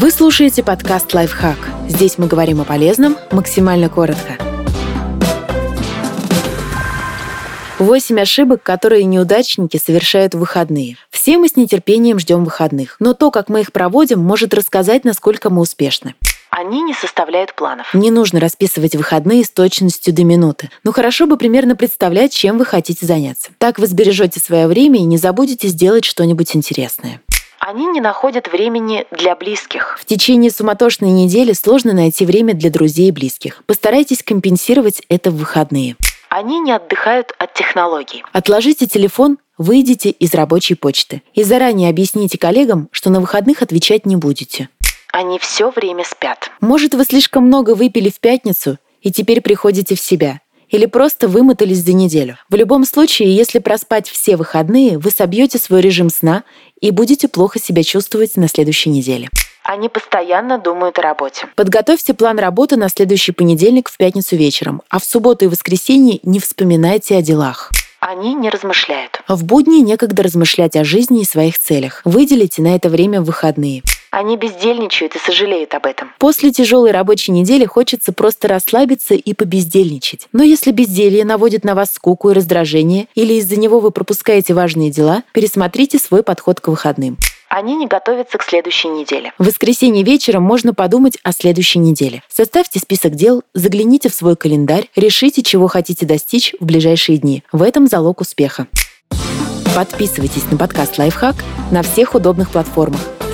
Вы слушаете подкаст «Лайфхак». Здесь мы говорим о полезном максимально коротко. Восемь ошибок, которые неудачники совершают в выходные. Все мы с нетерпением ждем выходных, но то, как мы их проводим, может рассказать, насколько мы успешны. Они не составляют планов. Не нужно расписывать выходные с точностью до минуты. Но хорошо бы примерно представлять, чем вы хотите заняться. Так вы сбережете свое время и не забудете сделать что-нибудь интересное. Они не находят времени для близких. В течение суматошной недели сложно найти время для друзей и близких. Постарайтесь компенсировать это в выходные. Они не отдыхают от технологий. Отложите телефон, выйдите из рабочей почты и заранее объясните коллегам, что на выходных отвечать не будете. Они все время спят. Может, вы слишком много выпили в пятницу и теперь приходите в себя или просто вымотались за неделю. В любом случае, если проспать все выходные, вы собьете свой режим сна и будете плохо себя чувствовать на следующей неделе. Они постоянно думают о работе. Подготовьте план работы на следующий понедельник в пятницу вечером, а в субботу и воскресенье не вспоминайте о делах. Они не размышляют. В будни некогда размышлять о жизни и своих целях. Выделите на это время выходные. Они бездельничают и сожалеют об этом. После тяжелой рабочей недели хочется просто расслабиться и побездельничать. Но если безделье наводит на вас скуку и раздражение, или из-за него вы пропускаете важные дела, пересмотрите свой подход к выходным. Они не готовятся к следующей неделе. В воскресенье вечером можно подумать о следующей неделе. Составьте список дел, загляните в свой календарь, решите, чего хотите достичь в ближайшие дни. В этом залог успеха. Подписывайтесь на подкаст «Лайфхак» на всех удобных платформах